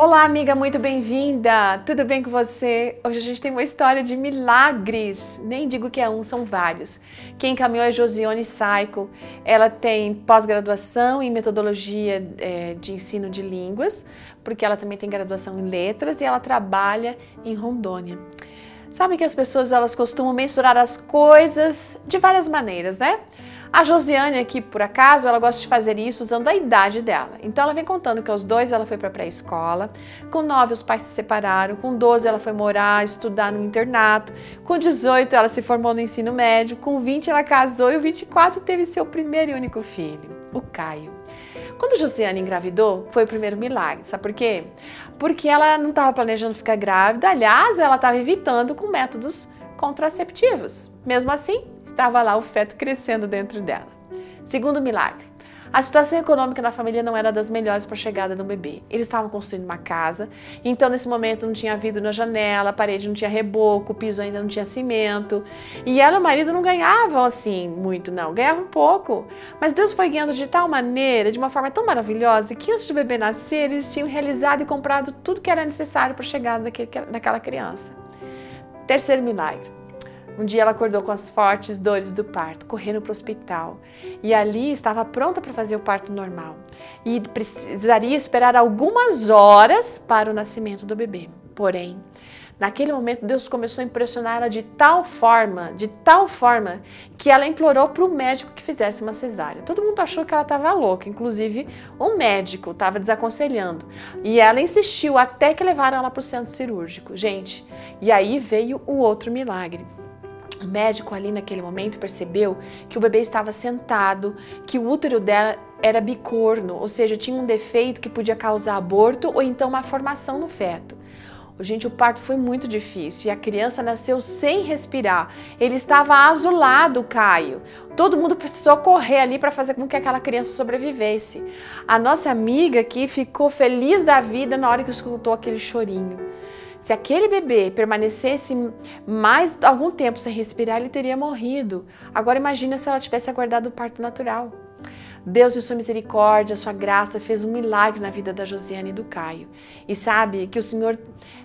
Olá, amiga, muito bem-vinda! Tudo bem com você? Hoje a gente tem uma história de milagres. Nem digo que é um, são vários. Quem encaminhou é Josiane Saico. Ela tem pós-graduação em metodologia é, de ensino de línguas, porque ela também tem graduação em letras e ela trabalha em Rondônia. Sabe que as pessoas elas costumam mensurar as coisas de várias maneiras, né? A Josiane aqui, por acaso, ela gosta de fazer isso usando a idade dela. Então ela vem contando que aos dois ela foi para pré-escola, com nove os pais se separaram, com 12 ela foi morar, estudar no internato, com 18 ela se formou no ensino médio, com 20 ela casou e o 24 teve seu primeiro e único filho, o Caio. Quando Josiane engravidou, foi o primeiro milagre. Sabe por quê? Porque ela não estava planejando ficar grávida, aliás, ela estava evitando com métodos contraceptivos. Mesmo assim, estava lá o feto crescendo dentro dela. Segundo milagre, a situação econômica da família não era das melhores para a chegada do bebê. Eles estavam construindo uma casa, então nesse momento não tinha vidro na janela, a parede não tinha reboco, o piso ainda não tinha cimento. E ela e o marido não ganhavam assim muito, não, ganhavam pouco. Mas Deus foi guiando de tal maneira, de uma forma tão maravilhosa, que antes do bebê nascer, eles tinham realizado e comprado tudo que era necessário para a chegada daquela criança. Terceiro milagre. Um dia ela acordou com as fortes dores do parto, correndo para o hospital. E ali estava pronta para fazer o parto normal. E precisaria esperar algumas horas para o nascimento do bebê. Porém, Naquele momento, Deus começou a impressionar ela de tal forma, de tal forma, que ela implorou para o médico que fizesse uma cesárea. Todo mundo achou que ela estava louca, inclusive o médico estava desaconselhando. E ela insistiu até que levaram ela para o centro cirúrgico. Gente, e aí veio o outro milagre. O médico ali naquele momento percebeu que o bebê estava sentado, que o útero dela era bicorno, ou seja, tinha um defeito que podia causar aborto ou então uma formação no feto. Gente, o parto foi muito difícil e a criança nasceu sem respirar. Ele estava azulado, Caio. Todo mundo precisou correr ali para fazer com que aquela criança sobrevivesse. A nossa amiga aqui ficou feliz da vida na hora que escutou aquele chorinho. Se aquele bebê permanecesse mais algum tempo sem respirar, ele teria morrido. Agora imagina se ela tivesse aguardado o parto natural. Deus, em sua misericórdia, sua graça, fez um milagre na vida da Josiane e do Caio. E sabe que o Senhor,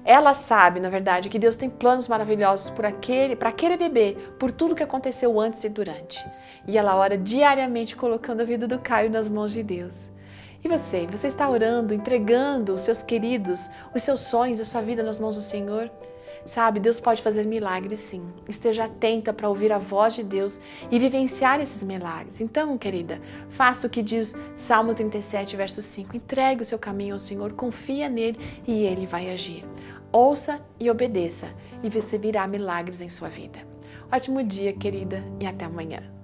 ela sabe, na verdade, que Deus tem planos maravilhosos por aquele, para aquele bebê, por tudo que aconteceu antes e durante. E ela ora diariamente colocando a vida do Caio nas mãos de Deus. E você, você está orando, entregando os seus queridos, os seus sonhos, a sua vida nas mãos do Senhor? Sabe, Deus pode fazer milagres sim. Esteja atenta para ouvir a voz de Deus e vivenciar esses milagres. Então, querida, faça o que diz Salmo 37, verso 5. Entregue o seu caminho ao Senhor, confia nele e ele vai agir. Ouça e obedeça, e você virá milagres em sua vida. Ótimo dia, querida, e até amanhã.